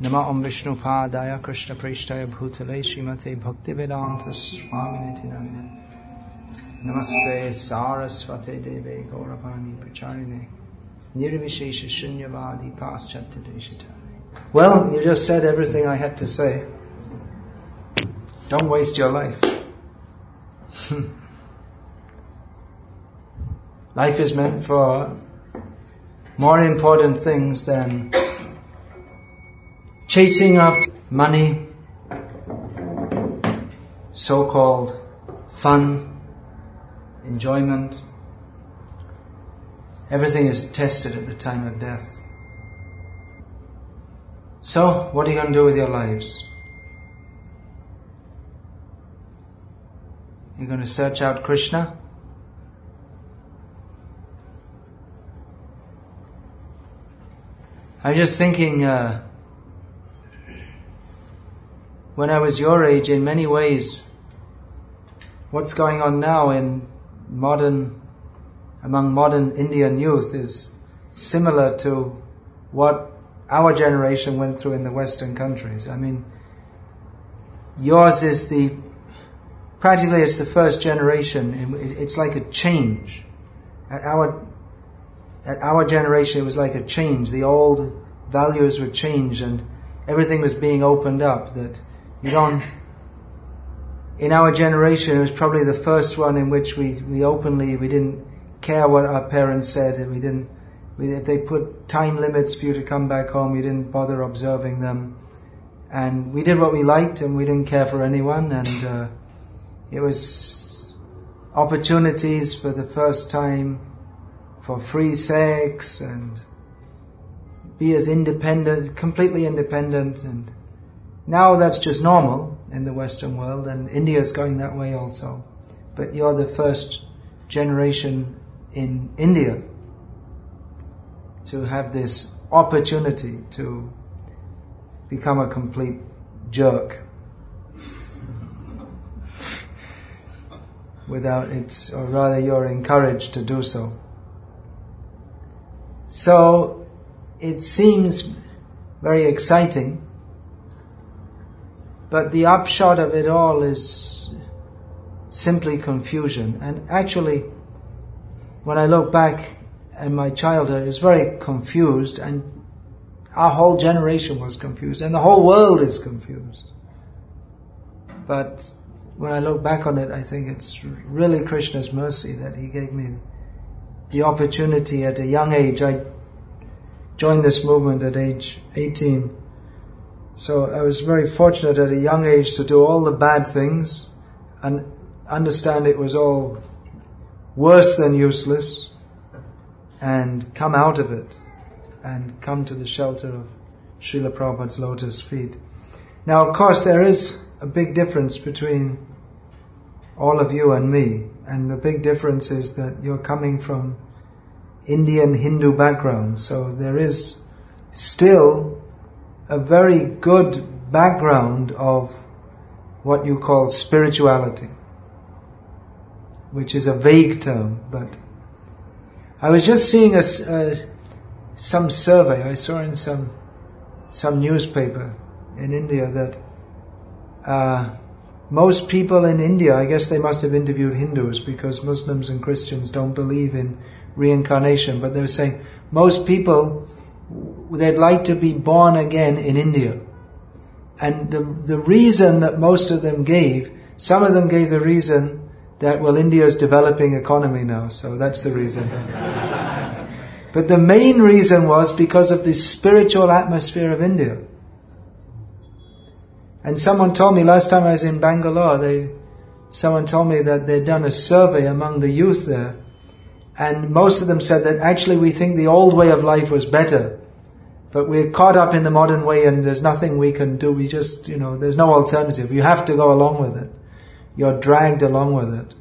Nama Om Vishnu Padaya Krishna Prishtaya Bhutale Bhaktivedanta Namine Namaste Sarasvate Deve Pracharine Nirvishesha Shunyavadi Well, you just said everything I had to say. Don't waste your life. life is meant for more important things than chasing after money, so-called fun, enjoyment. Everything is tested at the time of death. So, what are you going to do with your lives? You're going to search out Krishna? I'm just thinking, uh, when I was your age, in many ways, what's going on now in modern, among modern Indian youth is similar to what our generation went through in the Western countries. I mean, yours is the, practically it's the first generation. It's like a change. At our, at our generation, it was like a change. The old values were changed and everything was being opened up that you don't, in our generation, it was probably the first one in which we, we openly, we didn't care what our parents said and we didn't, we, if they put time limits for you to come back home, we didn't bother observing them. And we did what we liked and we didn't care for anyone and uh, it was opportunities for the first time for free sex and be as independent, completely independent and now that's just normal in the Western world, and India is going that way also. But you're the first generation in India to have this opportunity to become a complete jerk without it's, or rather you're encouraged to do so. So it seems very exciting but the upshot of it all is simply confusion. And actually, when I look back at my childhood, it was very confused and our whole generation was confused and the whole world is confused. But when I look back on it, I think it's really Krishna's mercy that he gave me the opportunity at a young age. I joined this movement at age 18 so I was very fortunate at a young age to do all the bad things and understand it was all worse than useless and come out of it and come to the shelter of Srila Prabhupada's lotus feet. Now, of course, there is a big difference between all of you and me, and the big difference is that you're coming from Indian Hindu background, so there is still a very good background of what you call spirituality, which is a vague term, but I was just seeing a, some survey. I saw in some some newspaper in India that uh, most people in India, I guess they must have interviewed Hindus because Muslims and Christians don't believe in reincarnation, but they were saying most people they'd like to be born again in India. And the, the reason that most of them gave, some of them gave the reason that, well, India is developing economy now, so that's the reason. but the main reason was because of the spiritual atmosphere of India. And someone told me last time I was in Bangalore, they, someone told me that they'd done a survey among the youth there, and most of them said that actually we think the old way of life was better. But we're caught up in the modern way and there's nothing we can do. We just, you know, there's no alternative. You have to go along with it. You're dragged along with it.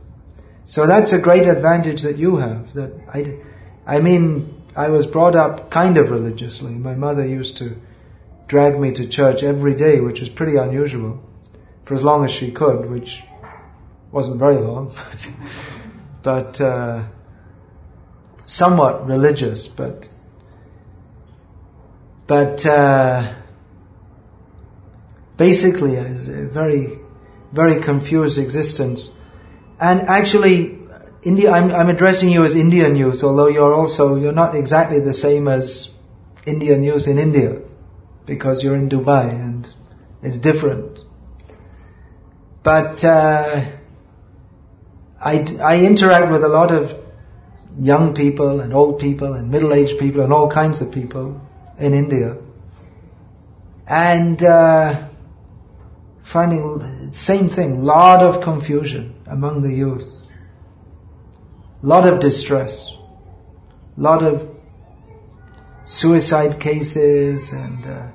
So that's a great advantage that you have. That I, I mean, I was brought up kind of religiously. My mother used to drag me to church every day, which was pretty unusual, for as long as she could, which wasn't very long. but uh, somewhat religious, but but uh, basically is a very, very confused existence. And actually, India, I'm, I'm addressing you as Indian youth, although you're also, you're not exactly the same as Indian youth in India, because you're in Dubai and it's different. But, uh, I, I interact with a lot of young people and old people and middle-aged people and all kinds of people in India. And, uh, finding same thing, lot of confusion among the youth, lot of distress, lot of suicide cases and uh,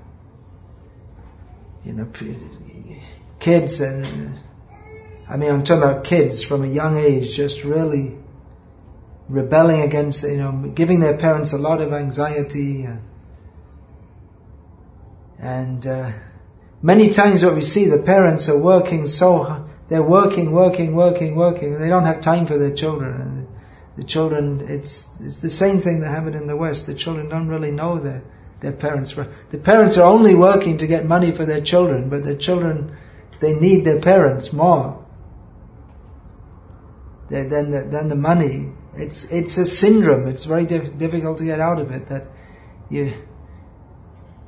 you know kids and I mean I'm talking about kids from a young age just really rebelling against you know giving their parents a lot of anxiety uh, and uh, Many times what we see, the parents are working so, they're working, working, working, working, they don't have time for their children. And the children, it's, it's the same thing that happened in the West. The children don't really know their, their parents. The parents are only working to get money for their children, but the children, they need their parents more than the, than the money. It's, it's a syndrome. It's very difficult to get out of it that you,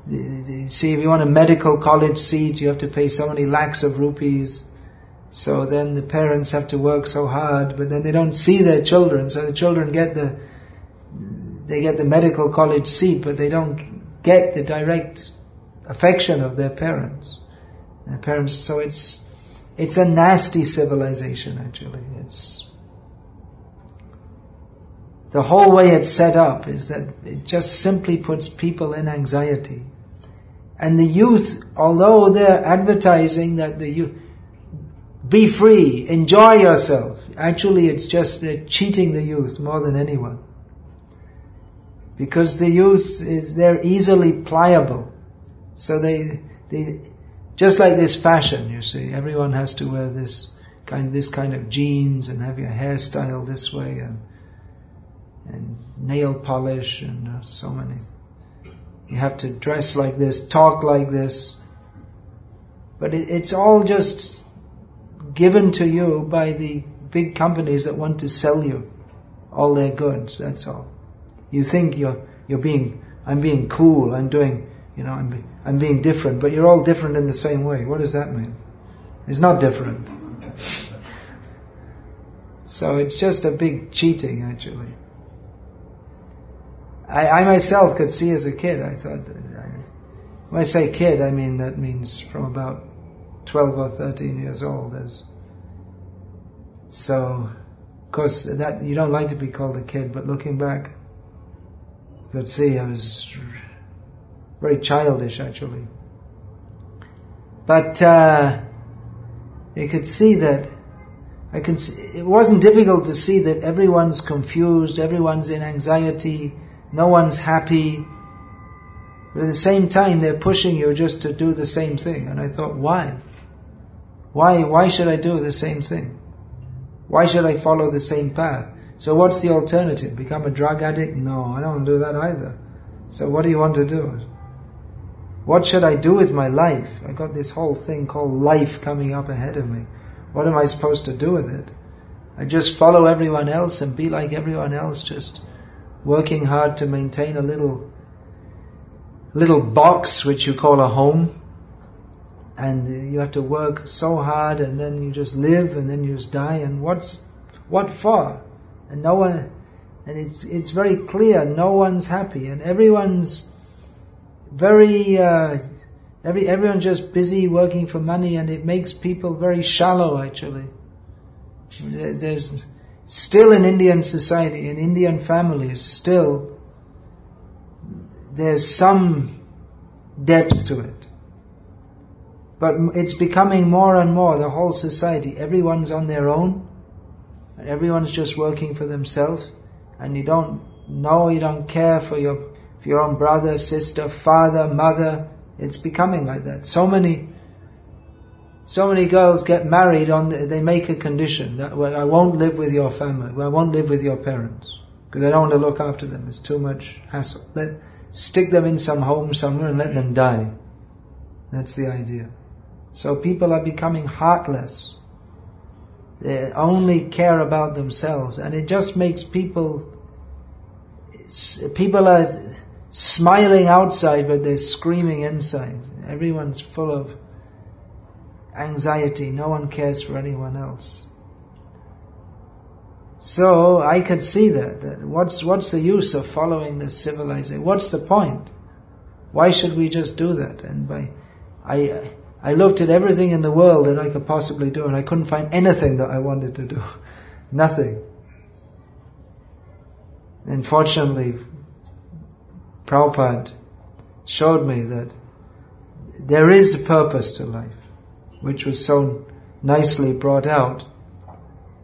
See, if you want a medical college seat, you have to pay so many lakhs of rupees. So then the parents have to work so hard, but then they don't see their children. So the children get the, they get the medical college seat, but they don't get the direct affection of their parents. Their parents, so it's, it's a nasty civilization actually. It's, the whole way it's set up is that it just simply puts people in anxiety. And the youth, although they're advertising that the youth, be free, enjoy yourself, actually it's just they're cheating the youth more than anyone. Because the youth is, they're easily pliable. So they, they, just like this fashion, you see, everyone has to wear this kind, this kind of jeans and have your hairstyle this way and, and nail polish and uh, so many things. You have to dress like this, talk like this. But it, it's all just given to you by the big companies that want to sell you all their goods, that's all. You think you're, you're being, I'm being cool, I'm doing, you know, I'm, I'm being different, but you're all different in the same way. What does that mean? It's not different. so it's just a big cheating actually. I, I myself could see as a kid, I thought, when I say kid, I mean that means from about 12 or 13 years old. As, so, of course, that, you don't like to be called a kid, but looking back, you could see I was very childish actually. But, uh, you could see that I can see, it wasn't difficult to see that everyone's confused, everyone's in anxiety, no one's happy. But at the same time, they're pushing you just to do the same thing. And I thought, why? Why, why should I do the same thing? Why should I follow the same path? So what's the alternative? Become a drug addict? No, I don't want to do that either. So what do you want to do? What should I do with my life? I got this whole thing called life coming up ahead of me. What am I supposed to do with it? I just follow everyone else and be like everyone else, just working hard to maintain a little little box which you call a home. And you have to work so hard and then you just live and then you just die. And what's what for? And no one and it's it's very clear no one's happy. And everyone's very uh, every everyone's just busy working for money and it makes people very shallow actually. There's Still in Indian society, in Indian families, still there's some depth to it. But it's becoming more and more the whole society. Everyone's on their own. And everyone's just working for themselves. And you don't know, you don't care for your, for your own brother, sister, father, mother. It's becoming like that. So many so many girls get married on, the, they make a condition that well, I won't live with your family, well, I won't live with your parents, because I don't want to look after them, it's too much hassle. Let, stick them in some home somewhere and let them die. That's the idea. So people are becoming heartless. They only care about themselves and it just makes people, people are smiling outside but they're screaming inside. Everyone's full of anxiety. No one cares for anyone else. So I could see that, that what's, what's the use of following this civilization? What's the point? Why should we just do that? And by, I, I looked at everything in the world that I could possibly do and I couldn't find anything that I wanted to do. Nothing. Unfortunately, Prabhupada showed me that there is a purpose to life, which was so nicely brought out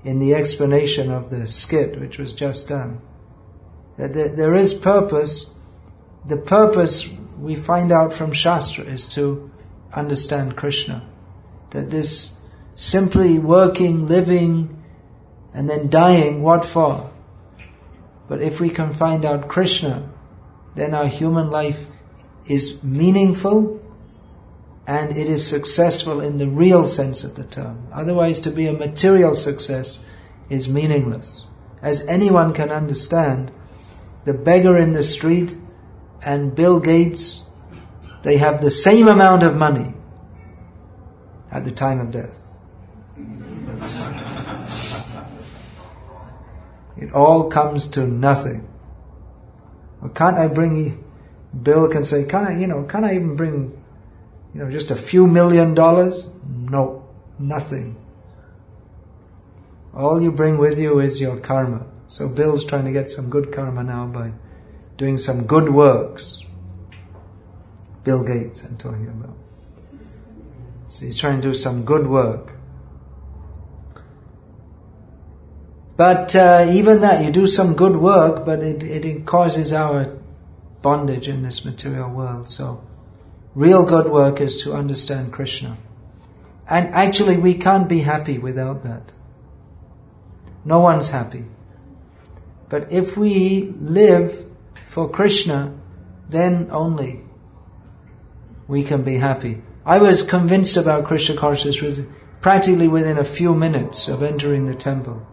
in the explanation of the skit which was just done. That there is purpose. The purpose we find out from Shastra is to understand Krishna. That this simply working, living, and then dying, what for? But if we can find out Krishna, then our human life is meaningful and it is successful in the real sense of the term. Otherwise, to be a material success is meaningless. As anyone can understand, the beggar in the street and Bill Gates, they have the same amount of money at the time of death. It all comes to nothing. Can't I bring, Bill can say, can I, you know, can I even bring you know, just a few million dollars? No, nothing. All you bring with you is your karma. So Bill's trying to get some good karma now by doing some good works. Bill Gates, I'm talking about. So he's trying to do some good work. But uh, even that, you do some good work, but it, it causes our bondage in this material world. So Real good work is to understand Krishna. And actually, we can't be happy without that. No one's happy. But if we live for Krishna, then only we can be happy. I was convinced about Krishna consciousness with, practically within a few minutes of entering the temple.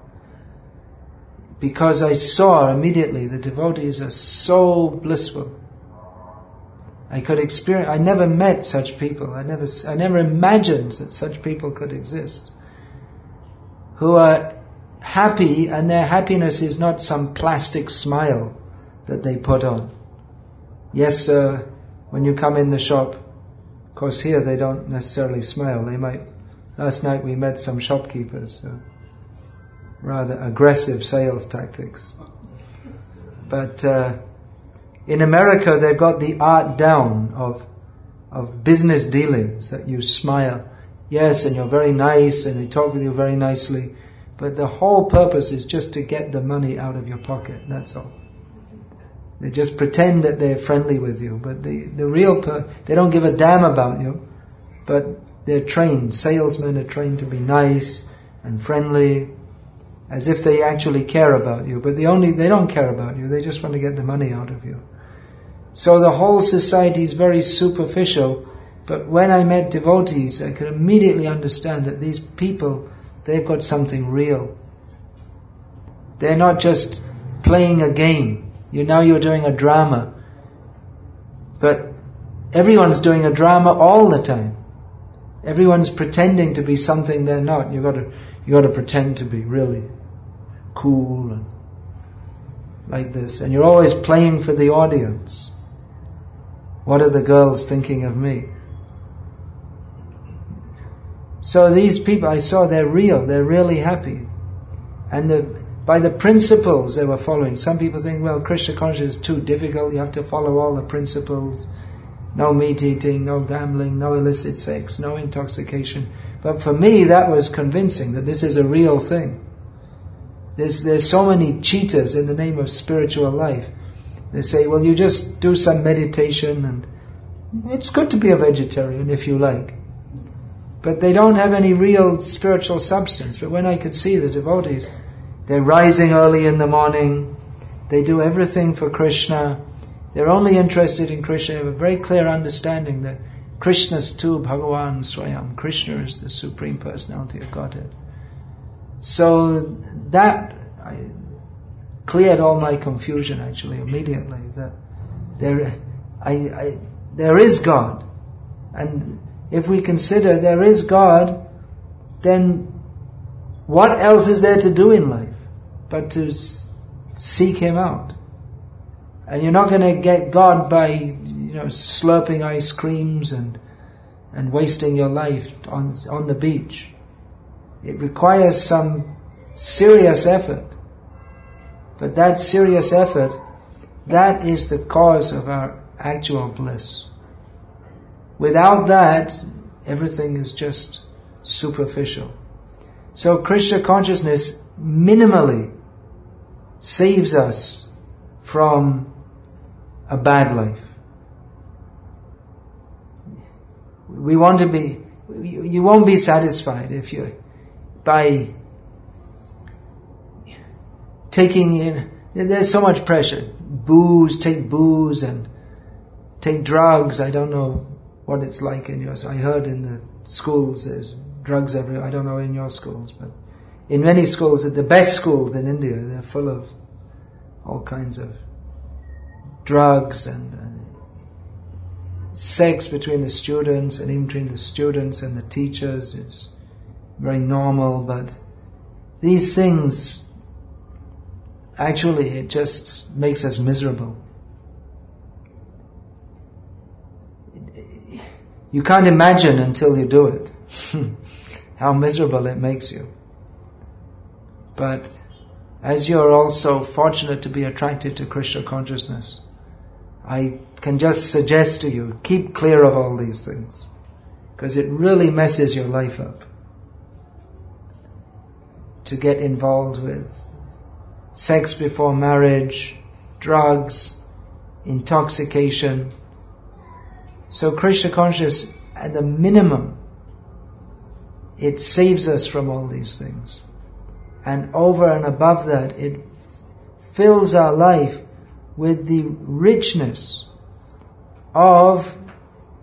Because I saw immediately the devotees are so blissful. I could experience, I never met such people. I never, I never imagined that such people could exist. Who are happy and their happiness is not some plastic smile that they put on. Yes, sir, when you come in the shop, of course here they don't necessarily smile. They might, last night we met some shopkeepers, so rather aggressive sales tactics. But, uh, in America, they've got the art down of, of business dealings that you smile. Yes, and you're very nice and they talk with you very nicely. But the whole purpose is just to get the money out of your pocket. That's all. They just pretend that they're friendly with you, but the, the real, per- they don't give a damn about you. But they're trained. Salesmen are trained to be nice and friendly, as if they actually care about you. But the only, they don't care about you. They just want to get the money out of you. So the whole society is very superficial. But when I met devotees, I could immediately understand that these people, they've got something real. They're not just playing a game. You know you're doing a drama. But everyone's doing a drama all the time. Everyone's pretending to be something they're not. You've gotta, you gotta pretend to be really cool and like this. And you're always playing for the audience. What are the girls thinking of me? So these people, I saw they're real, they're really happy. And the, by the principles they were following, some people think, well, Krishna consciousness is too difficult, you have to follow all the principles. No meat eating, no gambling, no illicit sex, no intoxication. But for me, that was convincing that this is a real thing. There's, there's so many cheaters in the name of spiritual life. They say, well, you just do some meditation and it's good to be a vegetarian if you like. But they don't have any real spiritual substance. But when I could see the devotees, they're rising early in the morning, they do everything for Krishna, they're only interested in Krishna, they have a very clear understanding that Krishnastu Bhagavan Swayam. Krishna is the Supreme Personality of Godhead. So that cleared all my confusion actually immediately. That there, I, I, there is God, and if we consider there is God, then what else is there to do in life but to seek Him out? And you're not going to get God by, you know, slurping ice creams and, and wasting your life on, on the beach. It requires some serious effort. But that serious effort, that is the cause of our actual bliss. Without that, everything is just superficial. So Krishna consciousness minimally saves us from a bad life. We want to be, you won't be satisfied if you, by taking in, there's so much pressure. Booze, take booze and take drugs. I don't know what it's like in yours. I heard in the schools there's drugs everywhere. I don't know in your schools, but in many schools, the best schools in India, they're full of all kinds of drugs and, uh, sex between the students and even between the students and the teachers is very normal, but these things actually it just makes us miserable. You can't imagine until you do it how miserable it makes you. But as you're also fortunate to be attracted to Krishna consciousness, I can just suggest to you, keep clear of all these things. Because it really messes your life up. To get involved with sex before marriage, drugs, intoxication. So Krishna consciousness, at the minimum, it saves us from all these things. And over and above that, it fills our life with the richness of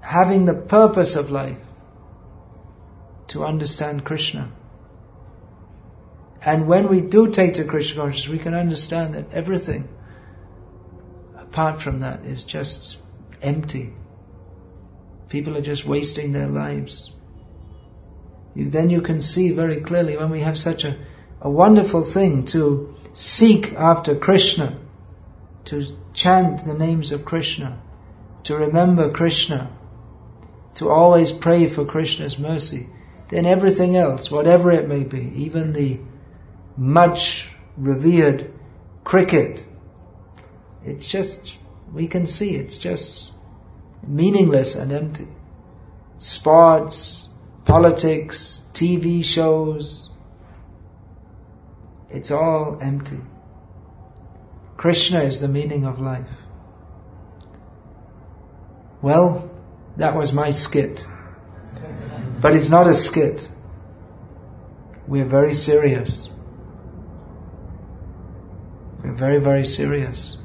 having the purpose of life to understand Krishna. And when we do take to Krishna consciousness, we can understand that everything apart from that is just empty. People are just wasting their lives. You, then you can see very clearly when we have such a, a wonderful thing to seek after Krishna, to chant the names of Krishna, to remember Krishna, to always pray for Krishna's mercy, then everything else, whatever it may be, even the much revered cricket, it's just, we can see it's just meaningless and empty. Sports, politics, TV shows, it's all empty. Krishna is the meaning of life. Well, that was my skit. But it's not a skit. We're very serious. Very, very serious.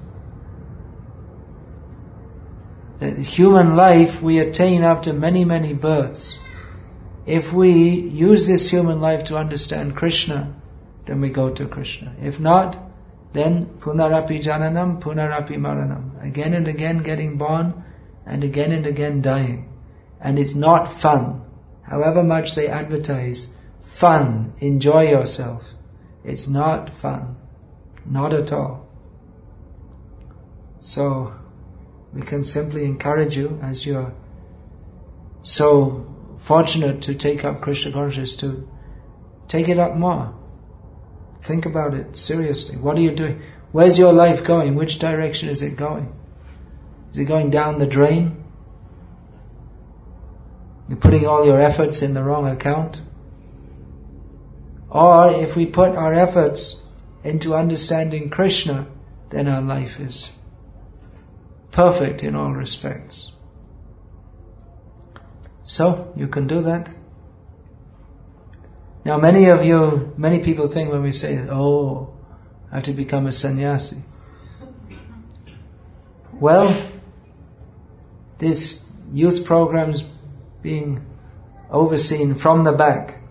The human life we attain after many, many births. If we use this human life to understand Krishna, then we go to Krishna. If not, then punarapi jananam, punarapi maranam. Again and again getting born and again and again dying. And it's not fun. However much they advertise, fun, enjoy yourself. It's not fun. Not at all. So, we can simply encourage you as you're so fortunate to take up Krishna consciousness to take it up more. Think about it seriously. What are you doing? Where's your life going? Which direction is it going? Is it going down the drain? You're putting all your efforts in the wrong account? Or if we put our efforts into understanding Krishna, then our life is perfect in all respects. So, you can do that. Now, many of you, many people think when we say, oh, I have to become a sannyasi. Well, this youth programs being overseen from the back,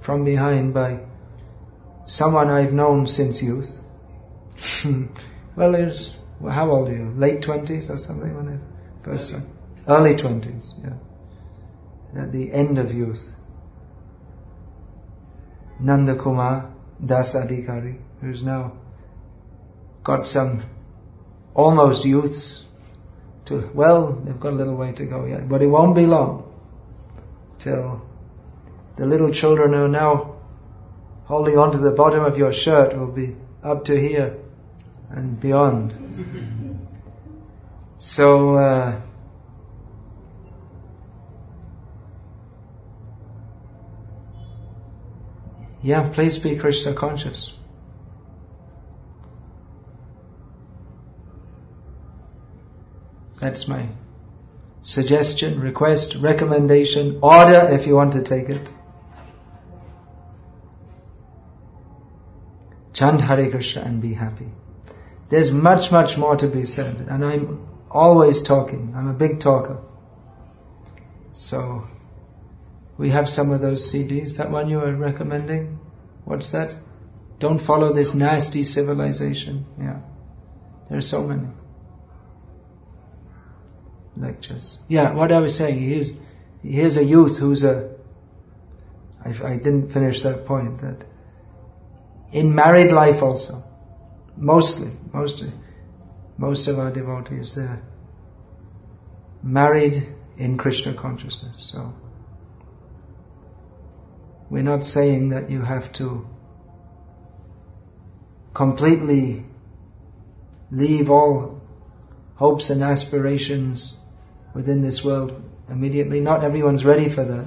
from behind by someone I've known since youth. well, well, how old are you? Late 20s or something when I first saw Early 20s, yeah. At the end of youth. Nanda Kumar Das Adhikari, who's now got some almost youths to, well, they've got a little way to go yet, but it won't be long till the little children are now holding on to the bottom of your shirt will be up to here and beyond. so, uh, yeah, please be Krishna conscious. That's my suggestion, request, recommendation, order if you want to take it. Chant Hare Krishna and be happy. There's much, much more to be said, and I'm always talking. I'm a big talker. So, we have some of those CDs. That one you were recommending? What's that? Don't follow this nasty civilization. Yeah. There are so many lectures. Yeah, what I was saying, here's, here's a youth who's a, I, I didn't finish that point, that in married life also, mostly, mostly, most of our devotees, they're married in Krishna consciousness, so we're not saying that you have to completely leave all hopes and aspirations within this world immediately. Not everyone's ready for that.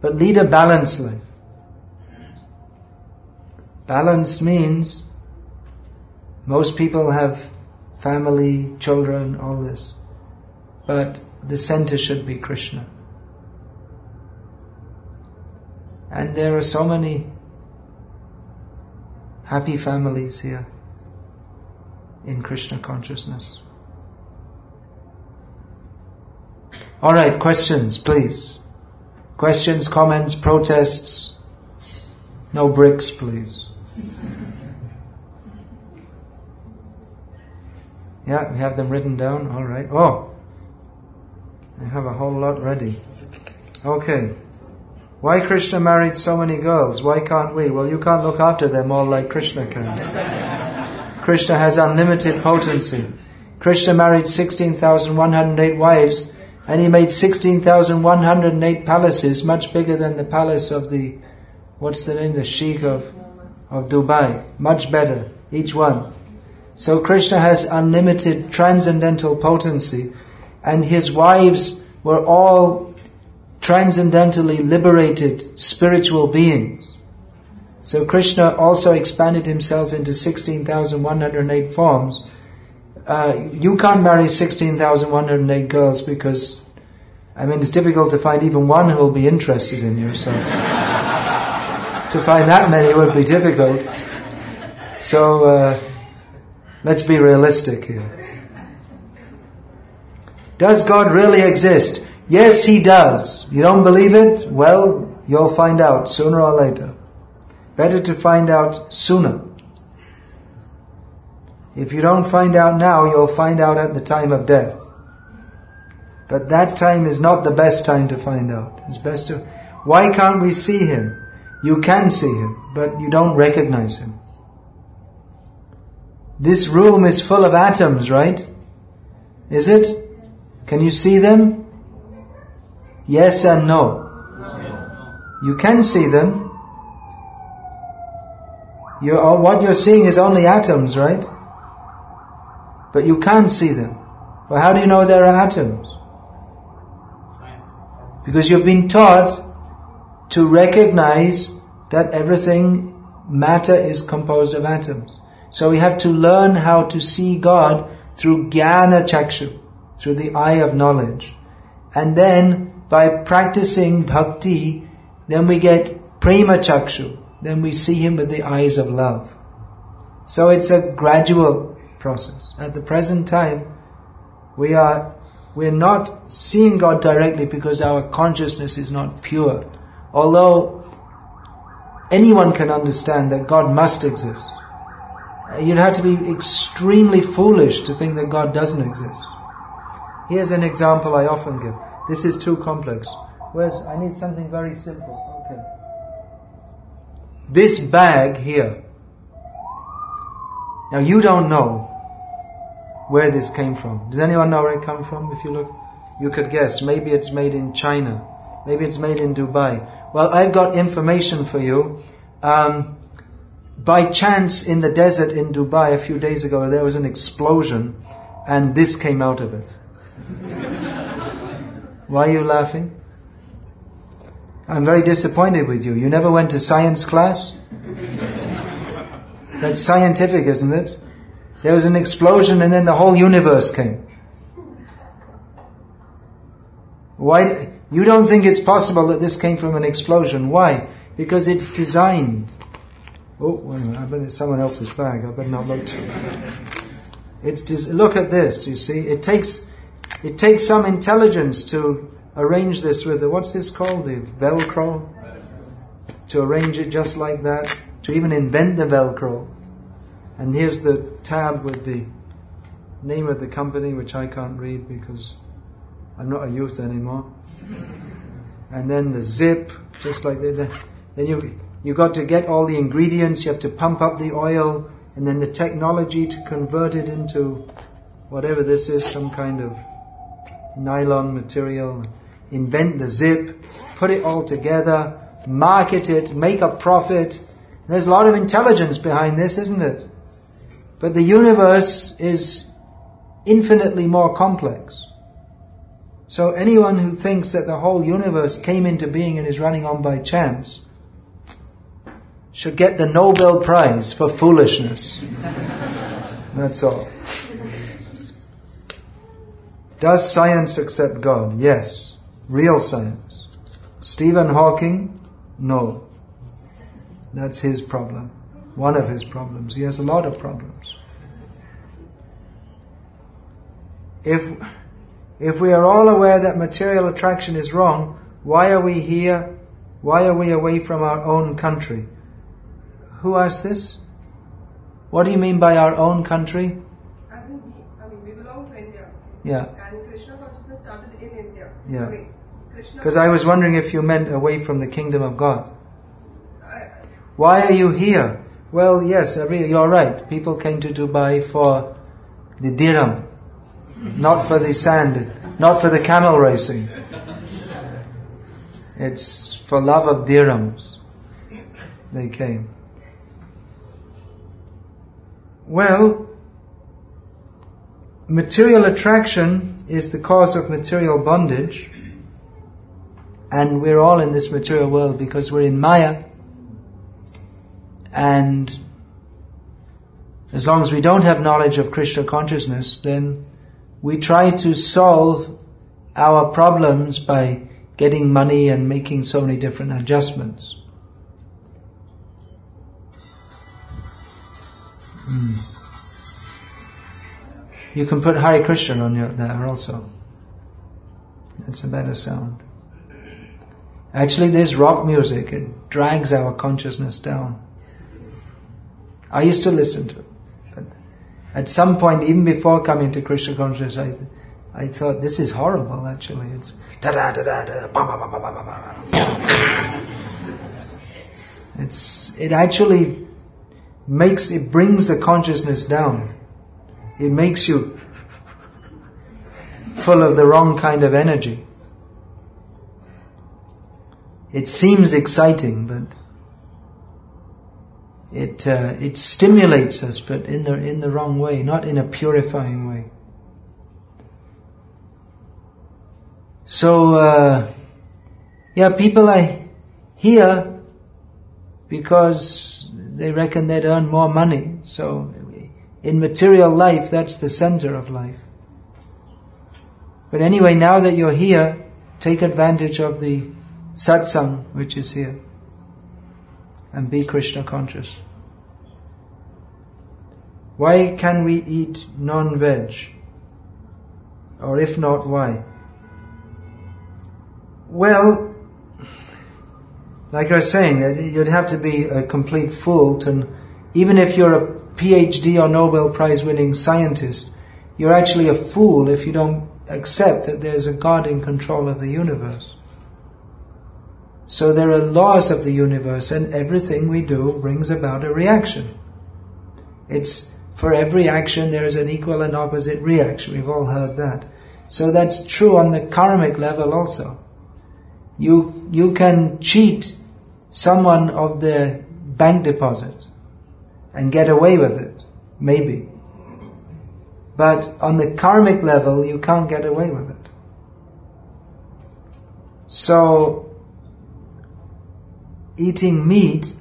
But lead a balanced life. Balanced means most people have family, children, all this. But the center should be Krishna. And there are so many happy families here in Krishna consciousness. All right, questions, please. Questions, comments, protests. No bricks, please. Yeah, we have them written down. All right. Oh, I have a whole lot ready. Okay. Why Krishna married so many girls? Why can't we? Well, you can't look after them all like Krishna can. Krishna has unlimited potency. Krishna married 16,108 wives and he made 16,108 palaces, much bigger than the palace of the, what's the name, the Sheikh of, of Dubai. Much better, each one. So Krishna has unlimited transcendental potency, and his wives were all transcendentally liberated spiritual beings. So Krishna also expanded himself into 16,108 forms, uh, you can't marry 16,108 girls because, I mean, it's difficult to find even one who will be interested in you, so. To find that many would be difficult. So, uh, let's be realistic here. Does God really exist? Yes, He does. You don't believe it? Well, you'll find out sooner or later. Better to find out sooner. If you don't find out now, you'll find out at the time of death. But that time is not the best time to find out. It's best to, why can't we see Him? You can see Him, but you don't recognize Him. This room is full of atoms, right? Is it? Can you see them? Yes and no. You can see them. You're, uh, what you're seeing is only atoms, right? but you can't see them. Well, how do you know there are atoms? Because you've been taught to recognize that everything, matter is composed of atoms. So we have to learn how to see God through jnana chakshu, through the eye of knowledge. And then by practicing bhakti, then we get prema chakshu, then we see Him with the eyes of love. So it's a gradual process. At the present time, we are we're not seeing God directly because our consciousness is not pure. Although anyone can understand that God must exist. You'd have to be extremely foolish to think that God doesn't exist. Here's an example I often give. This is too complex. Where's, I need something very simple. Okay. This bag here. Now you don't know where this came from. Does anyone know where it came from? If you look, you could guess. Maybe it's made in China. Maybe it's made in Dubai. Well, I've got information for you. Um, by chance, in the desert in Dubai a few days ago, there was an explosion, and this came out of it. Why are you laughing? I'm very disappointed with you. You never went to science class? That's scientific, isn't it? There was an explosion and then the whole universe came. Why? You don't think it's possible that this came from an explosion. Why? Because it's designed. Oh, wait a minute, I bet it's someone else's bag. I better not look too. It's des- look at this. You see, it takes it takes some intelligence to arrange this with the what's this called the Velcro to arrange it just like that. To even invent the Velcro. And here's the tab with the name of the company, which I can't read because I'm not a youth anymore. And then the zip, just like that. Then you you got to get all the ingredients. You have to pump up the oil, and then the technology to convert it into whatever this is, some kind of nylon material. Invent the zip, put it all together, market it, make a profit. There's a lot of intelligence behind this, isn't it? But the universe is infinitely more complex. So anyone who thinks that the whole universe came into being and is running on by chance should get the Nobel Prize for foolishness. That's all. Does science accept God? Yes. Real science. Stephen Hawking? No. That's his problem one of his problems. He has a lot of problems. If, if we are all aware that material attraction is wrong, why are we here? Why are we away from our own country? Who asked this? What do you mean by our own country? I think we, I mean, we belong to India. Yeah. And Krishna consciousness started in India. Yeah. I mean, Krishna. Because I was wondering if you meant away from the kingdom of God. Why are you here? Well, yes, you're right. People came to Dubai for the dirham, not for the sand, not for the camel racing. It's for love of dirhams. They came. Well, material attraction is the cause of material bondage, and we're all in this material world because we're in Maya. And as long as we don't have knowledge of Krishna consciousness, then we try to solve our problems by getting money and making so many different adjustments. Hmm. You can put Hare Krishna on your, there also. That's a better sound. Actually, this rock music, it drags our consciousness down. I used to listen to it. At some point, even before coming to Krishna consciousness, I, I thought this is horrible. Actually, it's da da da da da. It's it actually makes it brings the consciousness down. It makes you full of the wrong kind of energy. It seems exciting, but it uh, it stimulates us, but in the in the wrong way, not in a purifying way. So uh, yeah, people I hear because they reckon they'd earn more money. So in material life, that's the center of life. But anyway, now that you're here, take advantage of the satsang which is here and be Krishna conscious. Why can we eat non-veg? Or if not, why? Well, like I was saying, you'd have to be a complete fool to, even if you're a PhD or Nobel Prize winning scientist, you're actually a fool if you don't accept that there's a God in control of the universe. So there are laws of the universe and everything we do brings about a reaction. It's for every action there is an equal and opposite reaction. We've all heard that. So that's true on the karmic level also. You, you can cheat someone of the bank deposit and get away with it. Maybe. But on the karmic level, you can't get away with it. So, eating meat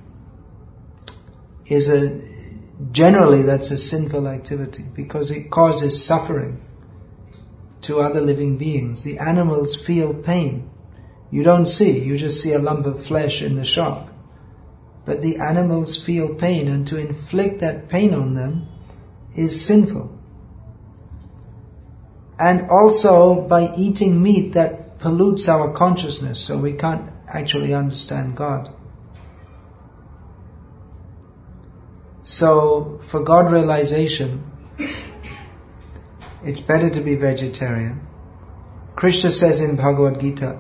is a, generally that's a sinful activity because it causes suffering to other living beings. The animals feel pain. You don't see, you just see a lump of flesh in the shop. But the animals feel pain and to inflict that pain on them is sinful. And also by eating meat that pollutes our consciousness so we can't actually understand God. So for God realization, it's better to be vegetarian. Krishna says in Bhagavad Gita,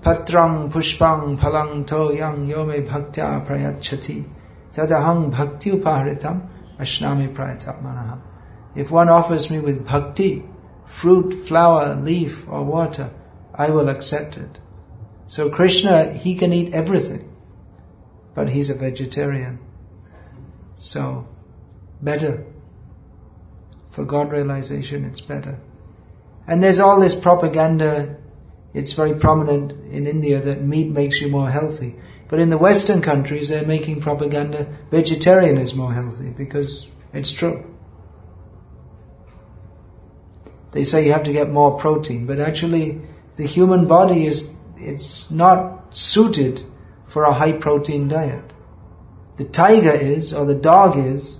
Patrang pushpang palang to yang yome bhaktya prayachati tadahang bhakti upahritam ashnami prayatapmanaha. If one offers me with bhakti, fruit, flower, leaf or water, I will accept it. So Krishna, he can eat everything, but he's a vegetarian. So, better. For God realization, it's better. And there's all this propaganda it's very prominent in India that meat makes you more healthy. But in the Western countries, they're making propaganda vegetarian is more healthy because it's true. They say you have to get more protein, but actually the human body is, it's not suited for a high protein diet. The tiger is, or the dog is,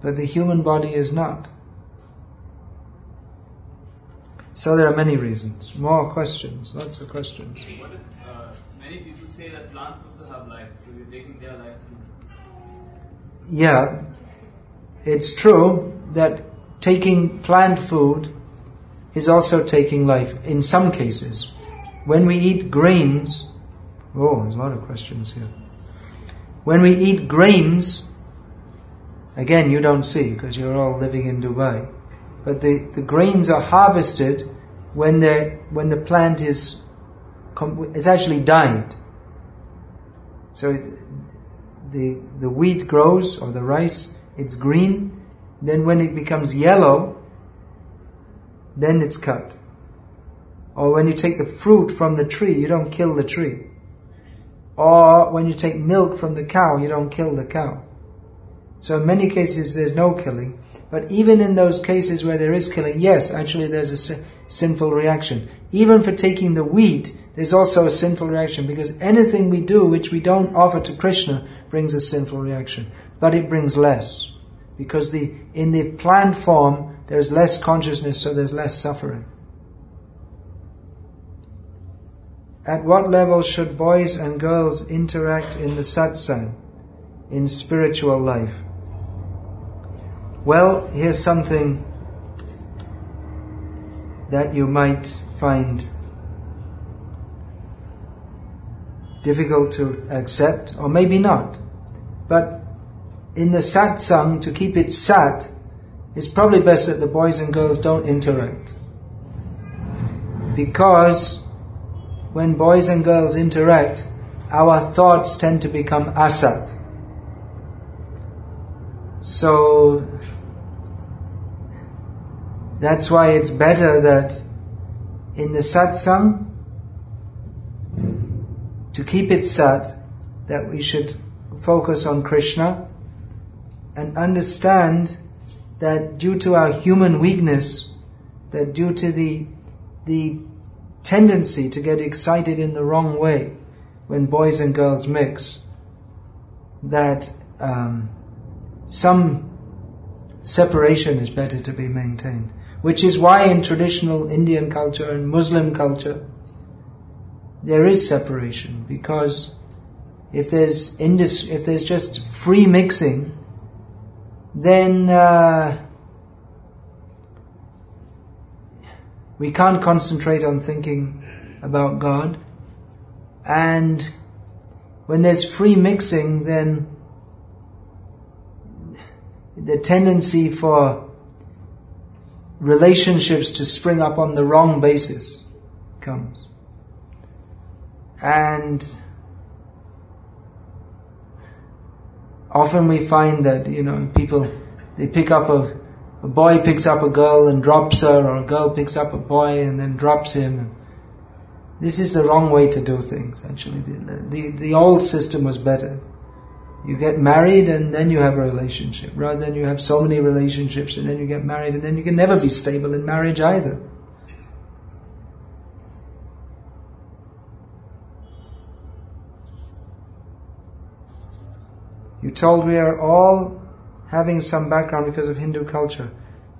but the human body is not. So there are many reasons. More questions. Lots of questions. What if uh, many people say that plants also have life, so you're taking their life? Yeah, it's true that taking plant food is also taking life in some cases. When we eat grains, oh, there's a lot of questions here. When we eat grains, again, you don't see because you're all living in Dubai but the, the grains are harvested when the when the plant is it's actually died. So the the wheat grows or the rice, it's green. Then when it becomes yellow, then it's cut. Or when you take the fruit from the tree, you don't kill the tree. Or when you take milk from the cow, you don't kill the cow. So in many cases there's no killing. But even in those cases where there is killing, yes, actually there's a sin- sinful reaction. Even for taking the wheat, there's also a sinful reaction because anything we do which we don't offer to Krishna brings a sinful reaction. But it brings less. Because the, in the plant form, there's less consciousness, so there's less suffering. At what level should boys and girls interact in the satsang? in spiritual life? Well, here's something that you might find difficult to accept, or maybe not. But in the satsang, to keep it sat, it's probably best that the boys and girls don't interact. Because when boys and girls interact, our thoughts tend to become asat. So that's why it's better that in the satsang, to keep it sat, that we should focus on Krishna and understand that due to our human weakness, that due to the, the tendency to get excited in the wrong way when boys and girls mix, that um, some separation is better to be maintained. Which is why in traditional Indian culture and Muslim culture, there is separation because if there's indus- if there's just free mixing, then uh, we can't concentrate on thinking about God, and when there's free mixing, then the tendency for relationships to spring up on the wrong basis comes. And often we find that, you know, people, they pick up a, a boy picks up a girl and drops her, or a girl picks up a boy and then drops him. This is the wrong way to do things, actually. The, the, the old system was better. You get married and then you have a relationship, rather than you have so many relationships and then you get married and then you can never be stable in marriage either. You told we are all having some background because of Hindu culture,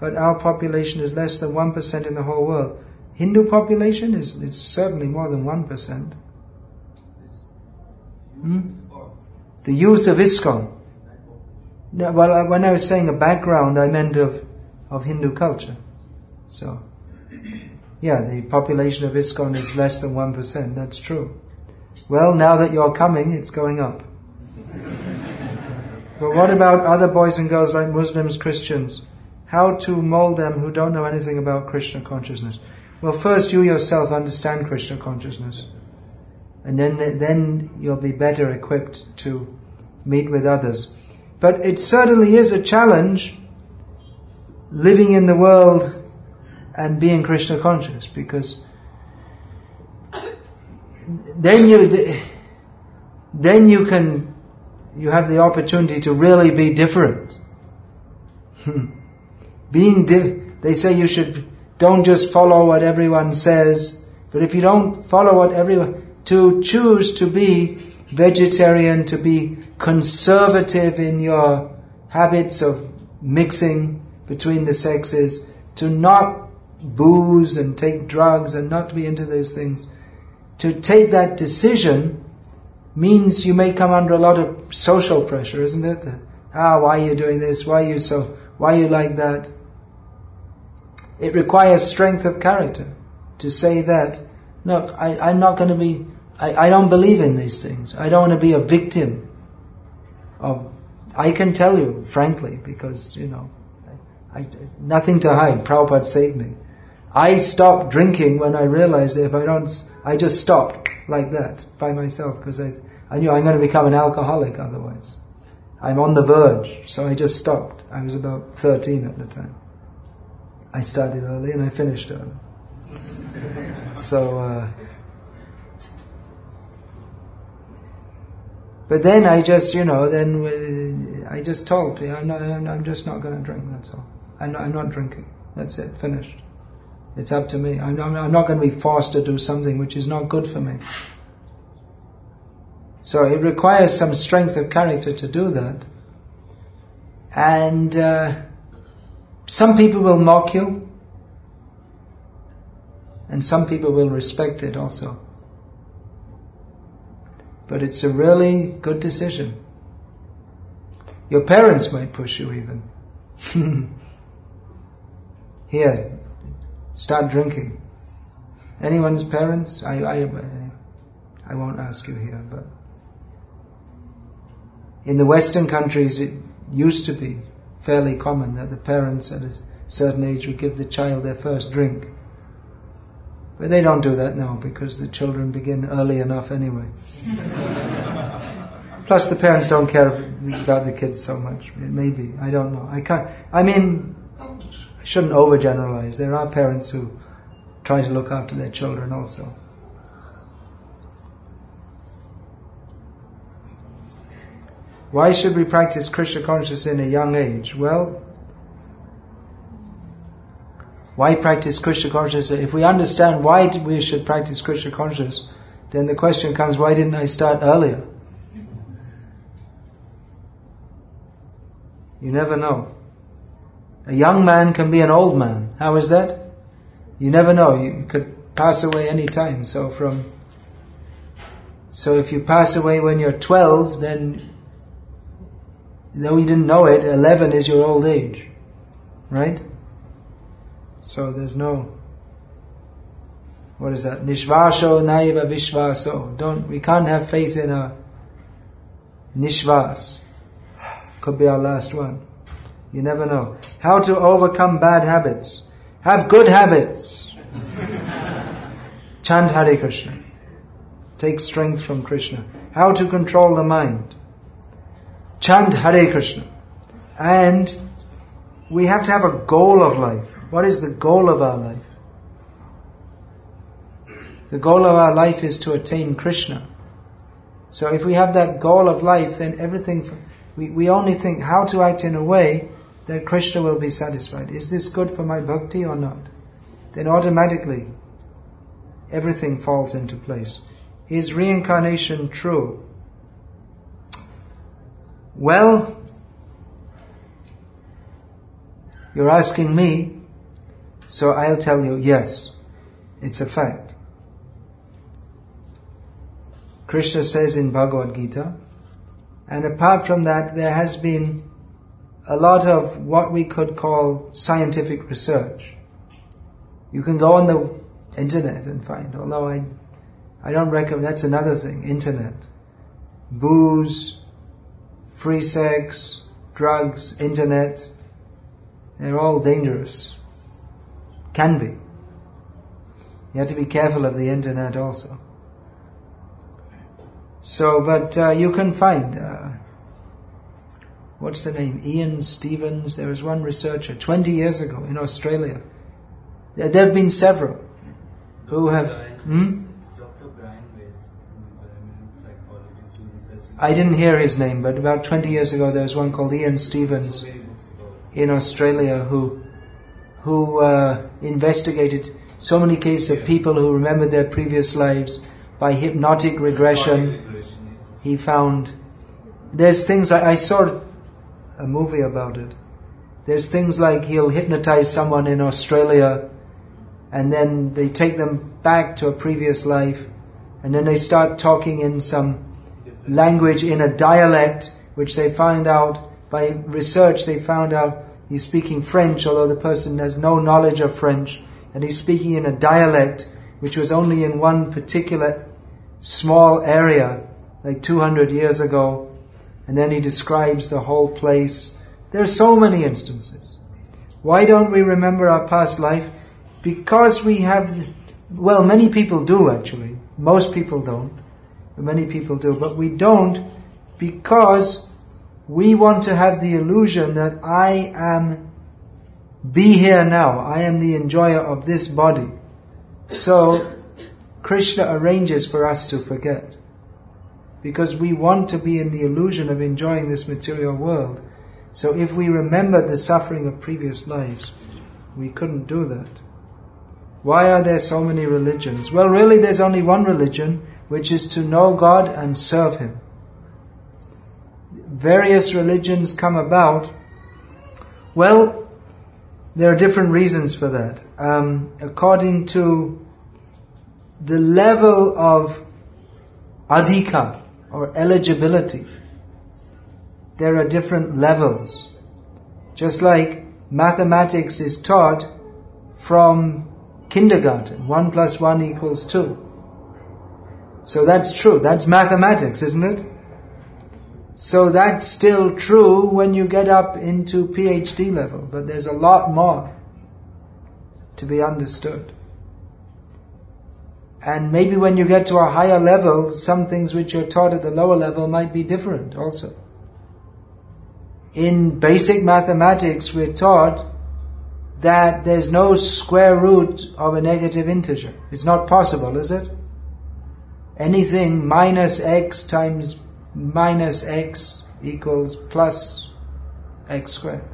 but our population is less than 1% in the whole world. Hindu population is it's certainly more than 1%. Hmm? The youth of ISKCON. No, well, uh, when I was saying a background, I meant of, of Hindu culture. So, yeah, the population of ISKCON is less than 1%, that's true. Well, now that you're coming, it's going up. But what about other boys and girls like Muslims, Christians? How to mold them who don't know anything about Krishna consciousness? Well, first you yourself understand Krishna consciousness. And then, then you'll be better equipped to meet with others. But it certainly is a challenge living in the world and being Krishna conscious because then you, then you can, you have the opportunity to really be different. Hmm. Being, di- they say you should don't just follow what everyone says, but if you don't follow what everyone, to choose to be vegetarian, to be conservative in your habits of mixing between the sexes, to not booze and take drugs and not to be into those things. To take that decision means you may come under a lot of social pressure, isn't it? Ah, why are you doing this? Why are you so, why are you like that? It requires strength of character to say that, no, I, am not going to be, I, I don't believe in these things. I don't want to be a victim of, I can tell you, frankly, because, you know, I, I, nothing to hide. Prabhupada saved me. I stopped drinking when I realized if I don't, I just stopped like that by myself because I, I knew I'm going to become an alcoholic otherwise. I'm on the verge, so I just stopped. I was about 13 at the time. I started early and I finished early. so, uh, but then I just, you know, then I just told I'm, not, I'm just not going to drink, that's all. I'm not, I'm not, drinking. That's it, finished. It's up to me. I'm, I'm not going to be forced to do something which is not good for me. So it requires some strength of character to do that. And uh, some people will mock you, and some people will respect it also. But it's a really good decision. Your parents might push you even. Here, start drinking. Anyone's parents? I, I, I won't ask you here, but in the Western countries it used to be fairly common that the parents at a certain age would give the child their first drink. But they don't do that now because the children begin early enough anyway. Plus the parents don't care about the kids so much. Maybe. I don't know. I can't, I mean, I shouldn't overgeneralize. There are parents who try to look after their children also. Why should we practice Krishna consciousness in a young age? Well, why practice Krishna consciousness? If we understand why we should practice Krishna consciousness, then the question comes, why didn't I start earlier? You never know. A young man can be an old man. How is that? You never know. You could pass away any time. So from so if you pass away when you're 12, then though you didn't know it, 11 is your old age. Right? So there's no what is that? Nishvasho naiva vishvaso. Don't we can't have faith in a nishvas. Could be our last one. You never know. How to overcome bad habits. Have good habits. Chant Hare Krishna. Take strength from Krishna. How to control the mind. Chant Hare Krishna. And we have to have a goal of life. What is the goal of our life? The goal of our life is to attain Krishna. So if we have that goal of life, then everything, we, we only think how to act in a way that Krishna will be satisfied. Is this good for my bhakti or not? Then automatically everything falls into place. Is reincarnation true? Well, you're asking me, so I'll tell you yes, it's a fact. Krishna says in Bhagavad Gita, and apart from that, there has been a lot of what we could call scientific research. You can go on the internet and find, although I, I don't recommend, that's another thing, internet. Booze, free sex, drugs, internet, they're all dangerous. Can be. You have to be careful of the internet also. So, but uh, you can find, uh, what's the name? Ian Stevens. There was one researcher 20 years ago in Australia. There, there have been several who have. Hmm? I didn't hear his name, but about 20 years ago there was one called Ian Stevens in Australia who who uh, investigated so many cases of people who remembered their previous lives by hypnotic regression. He found there's things I, I saw a movie about it. There's things like he'll hypnotize someone in Australia and then they take them back to a previous life and then they start talking in some language in a dialect which they find out by research they found out he's speaking French although the person has no knowledge of French and he's speaking in a dialect which was only in one particular small area like 200 years ago and then he describes the whole place. There are so many instances. Why don't we remember our past life? Because we have, well, many people do actually. Most people don't. Many people do. But we don't because we want to have the illusion that I am be here now. I am the enjoyer of this body. So, Krishna arranges for us to forget because we want to be in the illusion of enjoying this material world. So if we remember the suffering of previous lives, we couldn't do that. Why are there so many religions? Well, really, there's only one religion, which is to know God and serve Him. Various religions come about. Well, there are different reasons for that. Um, according to the level of adhika, or eligibility. There are different levels. Just like mathematics is taught from kindergarten, 1 plus 1 equals 2. So that's true. That's mathematics, isn't it? So that's still true when you get up into PhD level, but there's a lot more to be understood. And maybe when you get to a higher level, some things which you're taught at the lower level might be different also. In basic mathematics, we're taught that there's no square root of a negative integer. It's not possible, is it? Anything minus x times minus x equals plus x squared.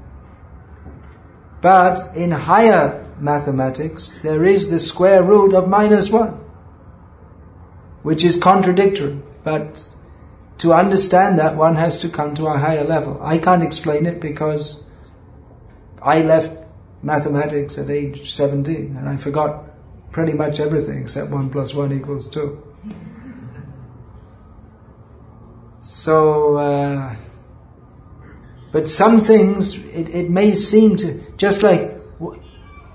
But in higher mathematics, there is the square root of minus 1 which is contradictory. But to understand that, one has to come to a higher level. I can't explain it because I left mathematics at age 17 and I forgot pretty much everything except 1 plus 1 equals 2. So, uh, but some things, it, it may seem to, just like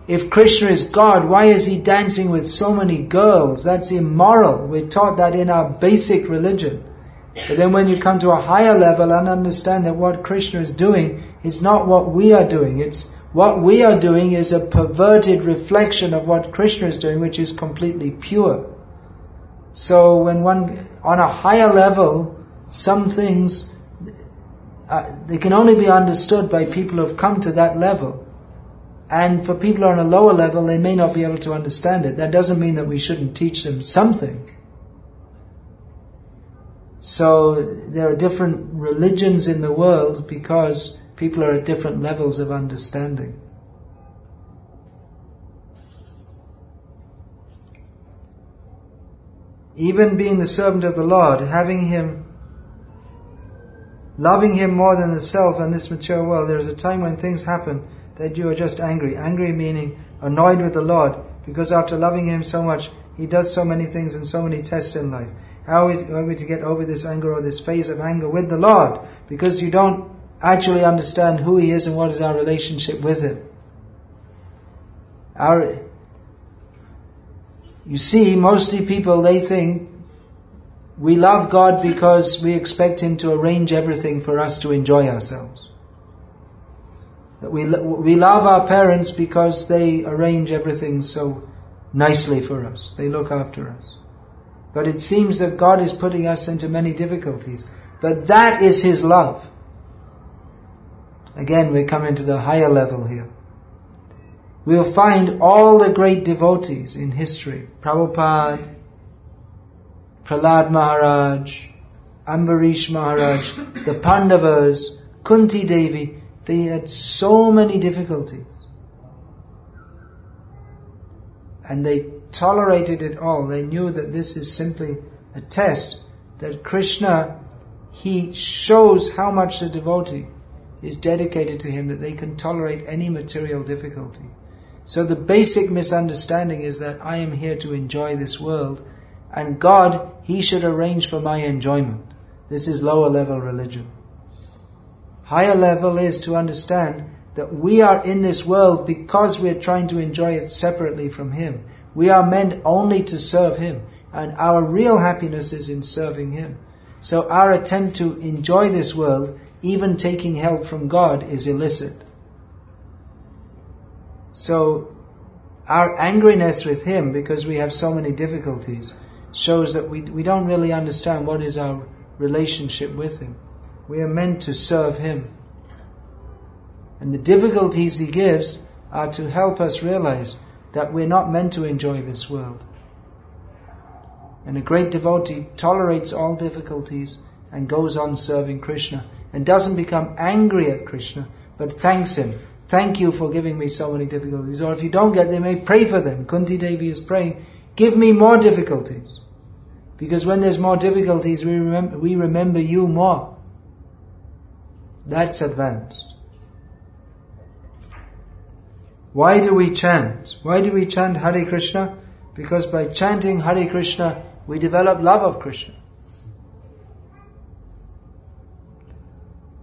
if Krishna is God, why is he dancing with so many girls? That's immoral. We're taught that in our basic religion. But then when you come to a higher level and understand that what Krishna is doing is not what we are doing. It's what we are doing is a perverted reflection of what Krishna is doing, which is completely pure. So when one, on a higher level, some things, uh, they can only be understood by people who have come to that level. And for people on a lower level, they may not be able to understand it. That doesn't mean that we shouldn't teach them something. So there are different religions in the world because people are at different levels of understanding. Even being the servant of the Lord, having Him, loving Him more than the self and this material world, there is a time when things happen that you are just angry. Angry meaning annoyed with the Lord because after loving Him so much, He does so many things and so many tests in life. How are we to get over this anger or this phase of anger with the Lord? Because you don't actually understand who He is and what is our relationship with Him. Our, you see, mostly people, they think we love God because we expect Him to arrange everything for us to enjoy ourselves. That we, we love our parents because they arrange everything so nicely for us. They look after us. But it seems that God is putting us into many difficulties. But that is His love. Again, we come into the higher level here. We'll find all the great devotees in history. Prabhupada, Prahlad Maharaj, Ambarish Maharaj, the Pandavas, Kunti Devi, they had so many difficulties. And they tolerated it all. They knew that this is simply a test that Krishna, he shows how much the devotee is dedicated to him that they can tolerate any material difficulty. So the basic misunderstanding is that I am here to enjoy this world and God, He should arrange for my enjoyment. This is lower level religion. Higher level is to understand that we are in this world because we're trying to enjoy it separately from Him. We are meant only to serve Him, and our real happiness is in serving Him. So our attempt to enjoy this world, even taking help from God, is illicit. So our angriness with Him, because we have so many difficulties, shows that we, we don't really understand what is our relationship with Him. We are meant to serve Him. And the difficulties He gives are to help us realize that we're not meant to enjoy this world. And a great devotee tolerates all difficulties and goes on serving Krishna and doesn't become angry at Krishna, but thanks Him. Thank you for giving me so many difficulties. Or if you don't get them, may pray for them. Kunti Devi is praying, give me more difficulties. Because when there's more difficulties, we remember, we remember you more. That's advanced. Why do we chant? Why do we chant Hare Krishna? Because by chanting Hare Krishna, we develop love of Krishna.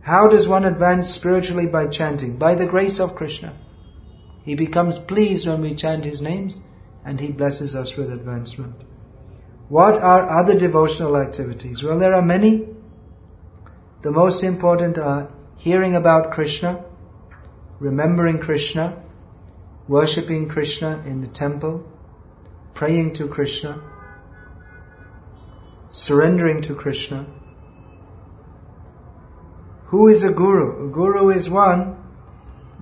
How does one advance spiritually by chanting? By the grace of Krishna. He becomes pleased when we chant His names and He blesses us with advancement. What are other devotional activities? Well, there are many. The most important are hearing about Krishna, remembering Krishna, worshipping Krishna in the temple, praying to Krishna, surrendering to Krishna. Who is a guru? A guru is one,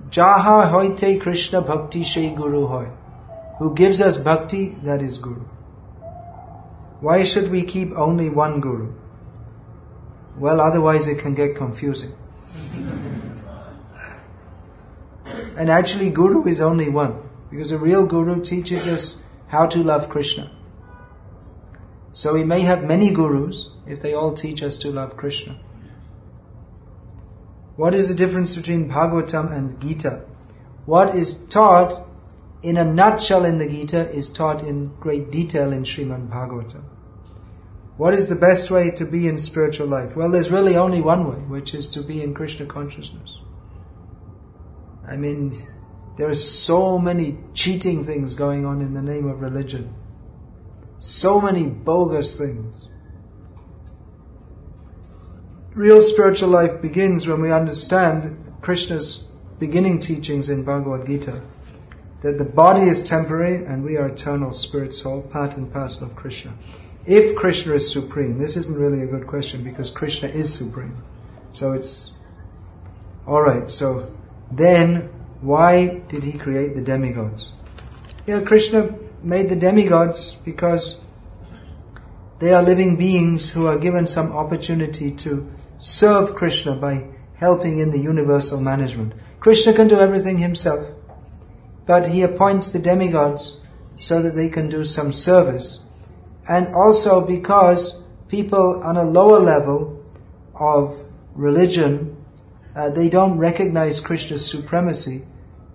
Jaha hoite Krishna bhakti she guru hoy. Who gives us bhakti, that is guru. Why should we keep only one guru? Well, otherwise it can get confusing. and actually, guru is only one. Because a real guru teaches us how to love Krishna. So we may have many gurus if they all teach us to love Krishna. What is the difference between Bhagavatam and Gita? what is taught in a nutshell in the Gita is taught in great detail in Srimad Bhagavatam. What is the best way to be in spiritual life? Well, there's really only one way, which is to be in Krishna consciousness. I mean, there are so many cheating things going on in the name of religion. So many bogus things. Real spiritual life begins when we understand Krishna's beginning teachings in Bhagavad Gita that the body is temporary and we are eternal spirit soul, part and parcel of Krishna. If Krishna is supreme, this isn't really a good question because Krishna is supreme. So it's alright, so then why did he create the demigods? Yeah, Krishna made the demigods because they are living beings who are given some opportunity to serve Krishna by helping in the universal management. Krishna can do everything himself, but he appoints the demigods so that they can do some service. And also because people on a lower level of religion, uh, they don't recognize Krishna's supremacy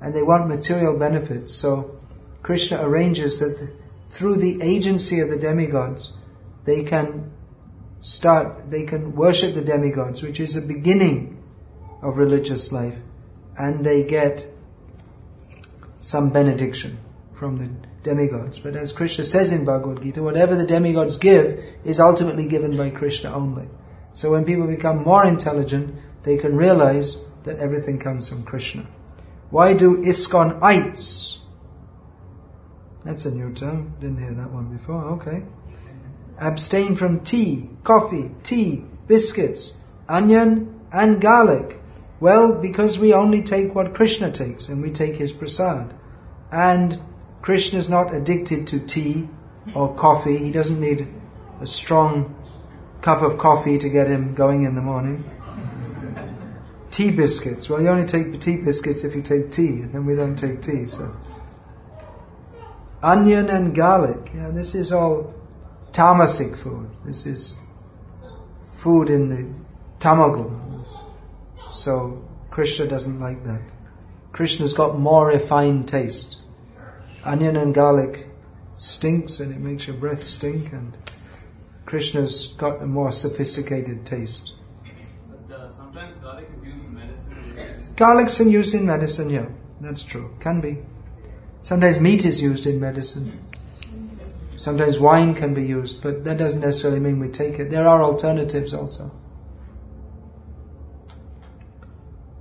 and they want material benefits. So Krishna arranges that the, through the agency of the demigods, they can start, they can worship the demigods, which is the beginning of religious life, and they get some benediction from the demigods. But as Krishna says in Bhagavad Gita, whatever the demigods give is ultimately given by Krishna only. So when people become more intelligent, they can realize that everything comes from Krishna. Why do ISKCONites? That's a new term. Didn't hear that one before. Okay. Abstain from tea, coffee, tea, biscuits, onion, and garlic. Well, because we only take what Krishna takes, and we take his prasad. And Krishna is not addicted to tea or coffee. He doesn't need a strong cup of coffee to get him going in the morning tea biscuits. Well, you only take tea biscuits if you take tea, and then we don't take tea. So, onion and garlic. Yeah, this is all tamasic food. This is food in the tamagun. So Krishna doesn't like that. Krishna's got more refined taste. Onion and garlic stinks and it makes your breath stink and Krishna's got a more sophisticated taste. But uh, sometimes garlic is used in medicine. Garlic's been used in medicine, yeah, that's true. Can be. Sometimes meat is used in medicine. Sometimes wine can be used, but that doesn't necessarily mean we take it. There are alternatives also.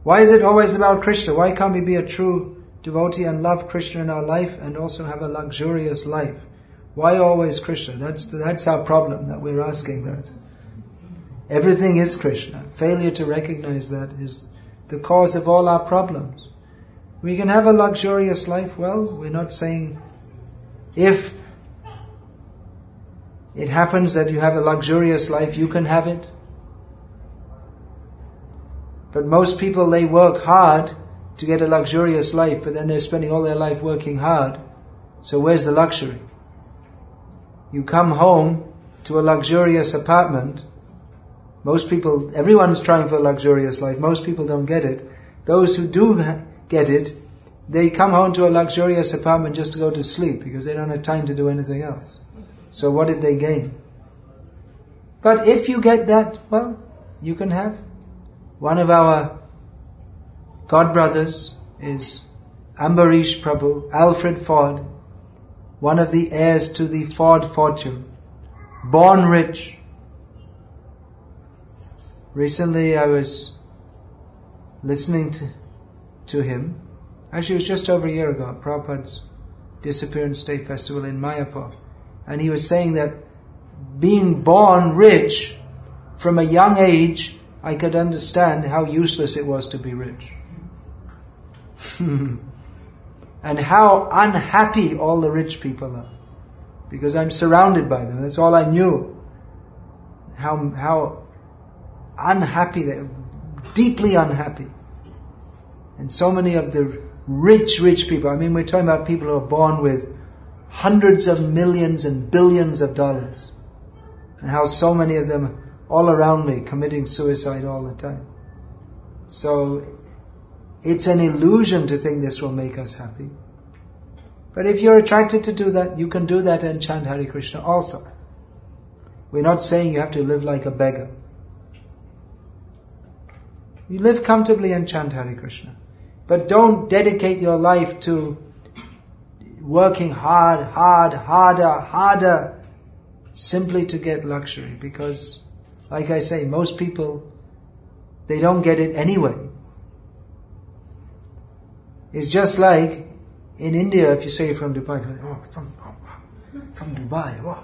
Why is it always about Krishna? Why can't we be a true devotee and love Krishna in our life and also have a luxurious life? Why always Krishna? That's, that's our problem that we're asking that. Everything is Krishna. Failure to recognize that is the cause of all our problems. We can have a luxurious life. Well, we're not saying if it happens that you have a luxurious life, you can have it. But most people, they work hard to get a luxurious life, but then they're spending all their life working hard. So where's the luxury? You come home to a luxurious apartment, most people, everyone's trying for a luxurious life. Most people don't get it. Those who do get it, they come home to a luxurious apartment just to go to sleep because they don't have time to do anything else. So what did they gain? But if you get that, well, you can have. One of our god brothers is Ambarish Prabhu, Alfred Ford, one of the heirs to the Ford fortune, born rich, Recently I was listening to, to him. Actually, it was just over a year ago, Prabhupada's Disappearance Day Festival in Mayapur. And he was saying that being born rich from a young age, I could understand how useless it was to be rich. and how unhappy all the rich people are. Because I'm surrounded by them. That's all I knew. How, how unhappy, they're deeply unhappy. And so many of the rich, rich people, I mean, we're talking about people who are born with hundreds of millions and billions of dollars. And how so many of them all around me committing suicide all the time. So, It's an illusion to think this will make us happy. But if you're attracted to do that, you can do that and chant Hare Krishna also. We're not saying you have to live like a beggar. You live comfortably and chant Hare Krishna. But don't dedicate your life to working hard, hard, harder, harder, simply to get luxury. Because, like I say, most people, they don't get it anyway. It's just like in India, if you say from Dubai, oh, from, from Dubai, oh.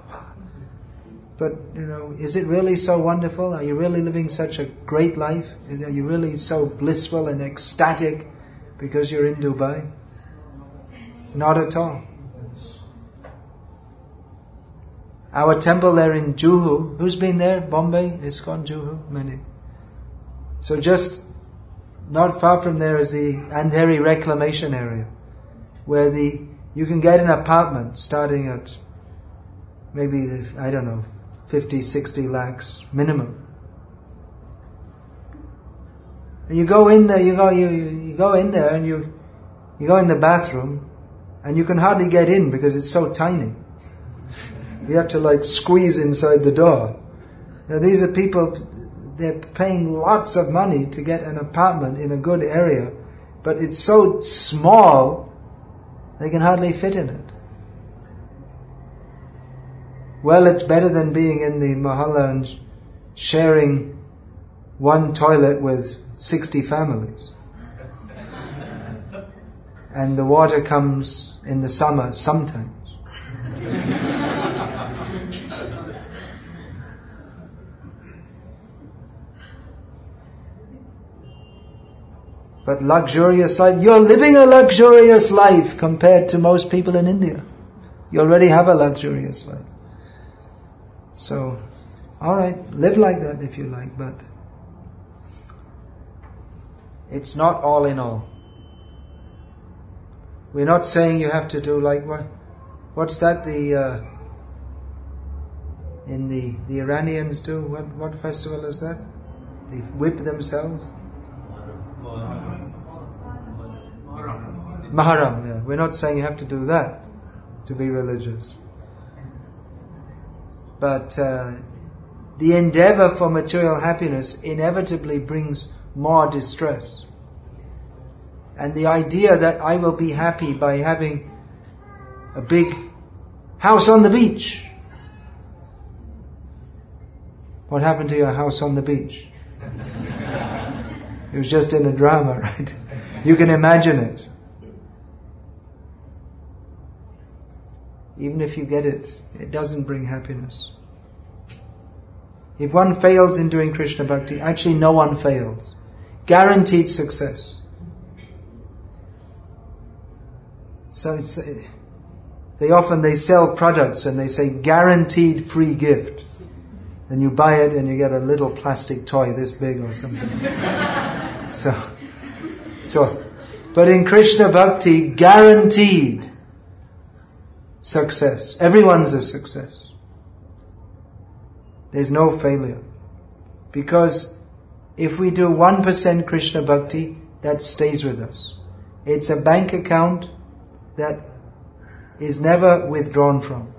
but you know, is it really so wonderful? Are you really living such a great life? Is, are you really so blissful and ecstatic because you're in Dubai? Not at all. Our temple there in Juhu, who's been there? Bombay, ISKCON, Juhu, many. So just not far from there is the Andheri reclamation area, where the you can get an apartment starting at maybe I don't know 50, 60 lakhs minimum. And you go in there, you go you, you go in there and you you go in the bathroom, and you can hardly get in because it's so tiny. You have to like squeeze inside the door. Now these are people they're paying lots of money to get an apartment in a good area, but it's so small, they can hardly fit in it. Well, it's better than being in the mahalla and sharing one toilet with 60 families. And the water comes in the summer sometimes. But luxurious life, you're living a luxurious life compared to most people in India. You already have a luxurious life. So, alright, live like that if you like, but it's not all in all. We're not saying you have to do like what, what's that the, uh, in the, the Iranians do? What, what festival is that? They whip themselves? Muharram, yeah. We're not saying you have to do that to be religious. But uh, the endeavor for material happiness inevitably brings more distress. And the idea that I will be happy by having a big house on the beach. What happened to your house on the beach? it was just in a drama, right? You can imagine it. Even if you get it, it doesn't bring happiness. If one fails in doing Krishna Bhakti, actually no one fails. Guaranteed success. So uh, they often they sell products and they say guaranteed free gift. And you buy it and you get a little plastic toy this big or something. so, so, but in Krishna Bhakti, guaranteed success. Everyone's a success. There's no failure. Because if we do 1% Krishna Bhakti, that stays with us. It's a bank account that is never withdrawn from.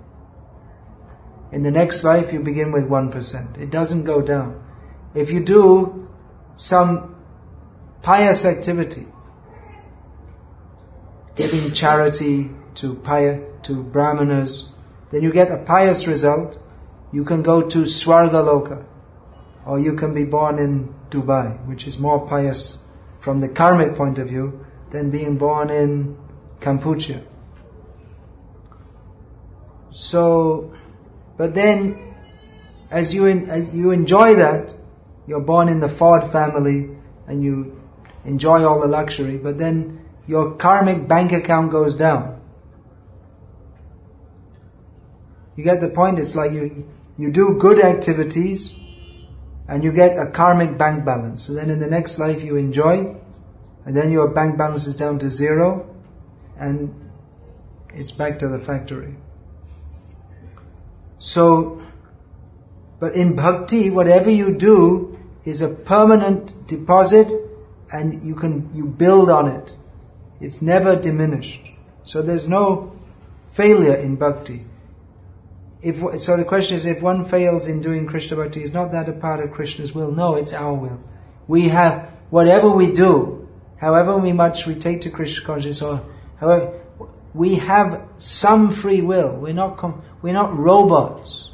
In the next life, you begin with 1%. It doesn't go down. If you do some pious activity, giving charity to pious, to brahmanas, then you get a pious result. You can go to Swargaloka, or you can be born in Dubai, which is more pious from the karmic point of view than being born in Kampuchea. So, but then, as you as you enjoy that, you're born in the Ford family, and you enjoy all the luxury. But then your karmic bank account goes down. You get the point? It's like you, you do good activities and you get a karmic bank balance. So then in the next life you enjoy and then your bank balance is down to zero and it's back to the factory. So, but in bhakti, whatever you do is a permanent deposit and you can, you build on it. It's never diminished. So there's no failure in bhakti. If, so the question is, if one fails in doing Krishna bhakti, is not that a part of Krishna's will? No, it's our will. We have, whatever we do, however much we take to Krishna consciousness, or however, we have some free will. We're not, com- we're not robots.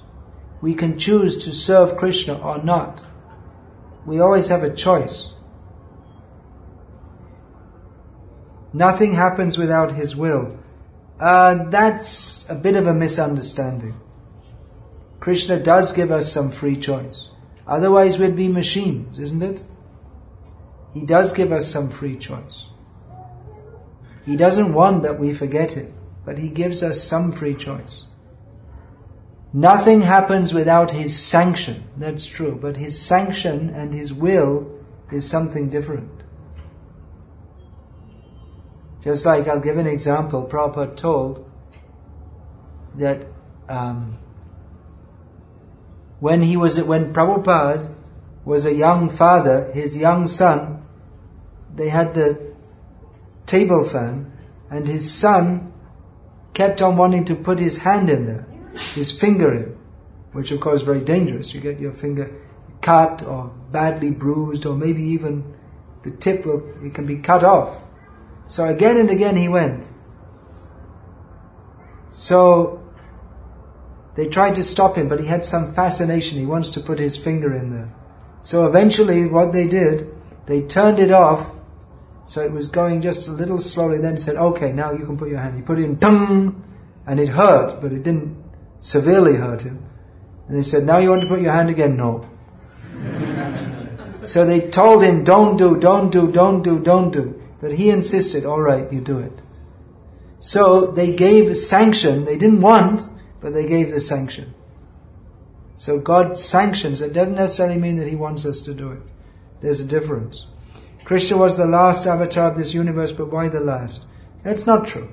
We can choose to serve Krishna or not. We always have a choice. Nothing happens without His will. Uh, that's a bit of a misunderstanding. Krishna does give us some free choice. Otherwise, we'd be machines, isn't it? He does give us some free choice. He doesn't want that we forget Him, but He gives us some free choice. Nothing happens without His sanction, that's true, but His sanction and His will is something different. Just like I'll give an example, Prabhupada told that um, when he was when Prabhupada was a young father, his young son, they had the table fan, and his son kept on wanting to put his hand in there, his finger in, which of course is very dangerous. You get your finger cut or badly bruised, or maybe even the tip will it can be cut off. So again and again he went. So they tried to stop him, but he had some fascination. He wants to put his finger in there. So eventually what they did, they turned it off. So it was going just a little slowly. Then said, okay, now you can put your hand. He put it in, tung, and it hurt, but it didn't severely hurt him. And they said, now you want to put your hand again? No. so they told him, don't do, don't do, don't do, don't do. But he insisted, all right, you do it. So they gave sanction. They didn't want, but they gave the sanction. So God sanctions. It doesn't necessarily mean that He wants us to do it. There's a difference. Krishna was the last avatar of this universe, but why the last? That's not true.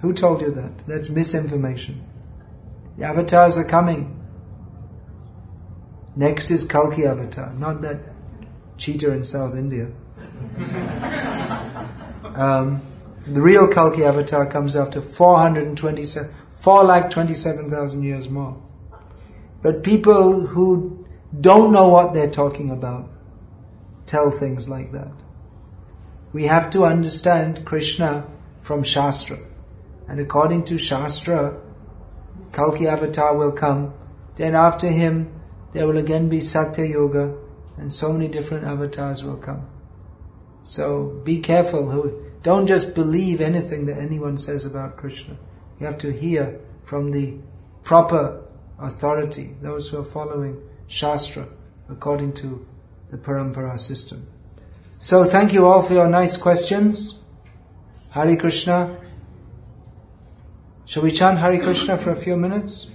Who told you that? That's misinformation. The avatars are coming. Next is Kalki avatar, not that cheater in South India. Um, the real Kalki avatar comes after 427, 4,27,000 years more. But people who don't know what they're talking about tell things like that. We have to understand Krishna from Shastra. And according to Shastra, Kalki avatar will come. Then after him, there will again be Satya Yuga, and so many different avatars will come. So be careful. Don't just believe anything that anyone says about Krishna. You have to hear from the proper authority, those who are following Shastra according to the Parampara system. So thank you all for your nice questions. Hare Krishna. Shall we chant Hare Krishna for a few minutes?